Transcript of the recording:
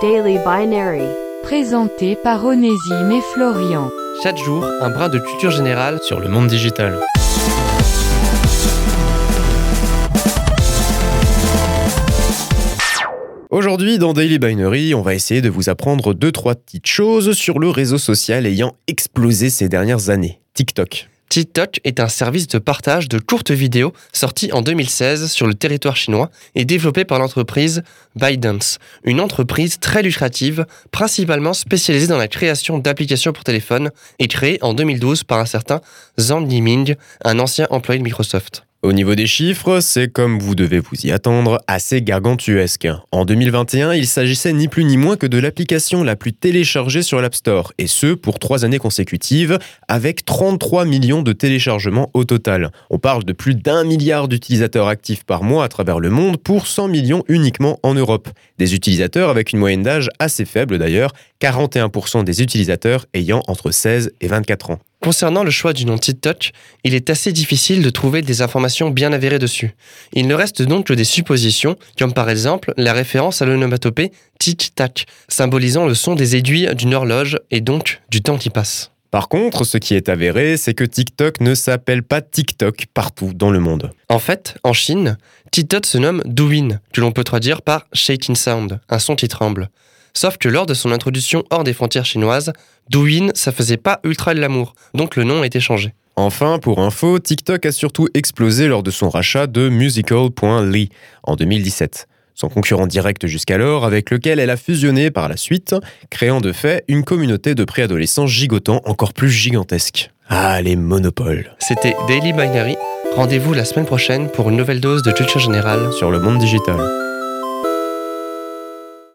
Daily Binary. Présenté par Onésime et Florian. Chaque jour, un brin de culture générale sur le monde digital. Aujourd'hui, dans Daily Binary, on va essayer de vous apprendre deux trois petites choses sur le réseau social ayant explosé ces dernières années, TikTok. TikTok est un service de partage de courtes vidéos sorti en 2016 sur le territoire chinois et développé par l'entreprise ByteDance, une entreprise très lucrative, principalement spécialisée dans la création d'applications pour téléphone et créée en 2012 par un certain Zhang Yiming, un ancien employé de Microsoft. Au niveau des chiffres, c'est comme vous devez vous y attendre, assez gargantuesque. En 2021, il s'agissait ni plus ni moins que de l'application la plus téléchargée sur l'App Store, et ce pour trois années consécutives, avec 33 millions de téléchargements au total. On parle de plus d'un milliard d'utilisateurs actifs par mois à travers le monde pour 100 millions uniquement en Europe. Des utilisateurs avec une moyenne d'âge assez faible d'ailleurs, 41% des utilisateurs ayant entre 16 et 24 ans. Concernant le choix du nom TikTok, il est assez difficile de trouver des informations bien avérées dessus. Il ne reste donc que des suppositions, comme par exemple la référence à l'onomatopée tic-tac, symbolisant le son des aiguilles d'une horloge et donc du temps qui passe. Par contre, ce qui est avéré, c'est que TikTok ne s'appelle pas TikTok partout dans le monde. En fait, en Chine, TikTok se nomme Douyin, que l'on peut traduire par shaking sound, un son qui tremble. Sauf que lors de son introduction hors des frontières chinoises, Douyin, ça faisait pas ultra de l'amour, donc le nom a été changé. Enfin, pour info, TikTok a surtout explosé lors de son rachat de Musical.ly en 2017, son concurrent direct jusqu'alors avec lequel elle a fusionné par la suite, créant de fait une communauté de préadolescents gigotants encore plus gigantesque. Ah, les monopoles. C'était Daily Binary. Rendez-vous la semaine prochaine pour une nouvelle dose de culture générale sur le monde digital.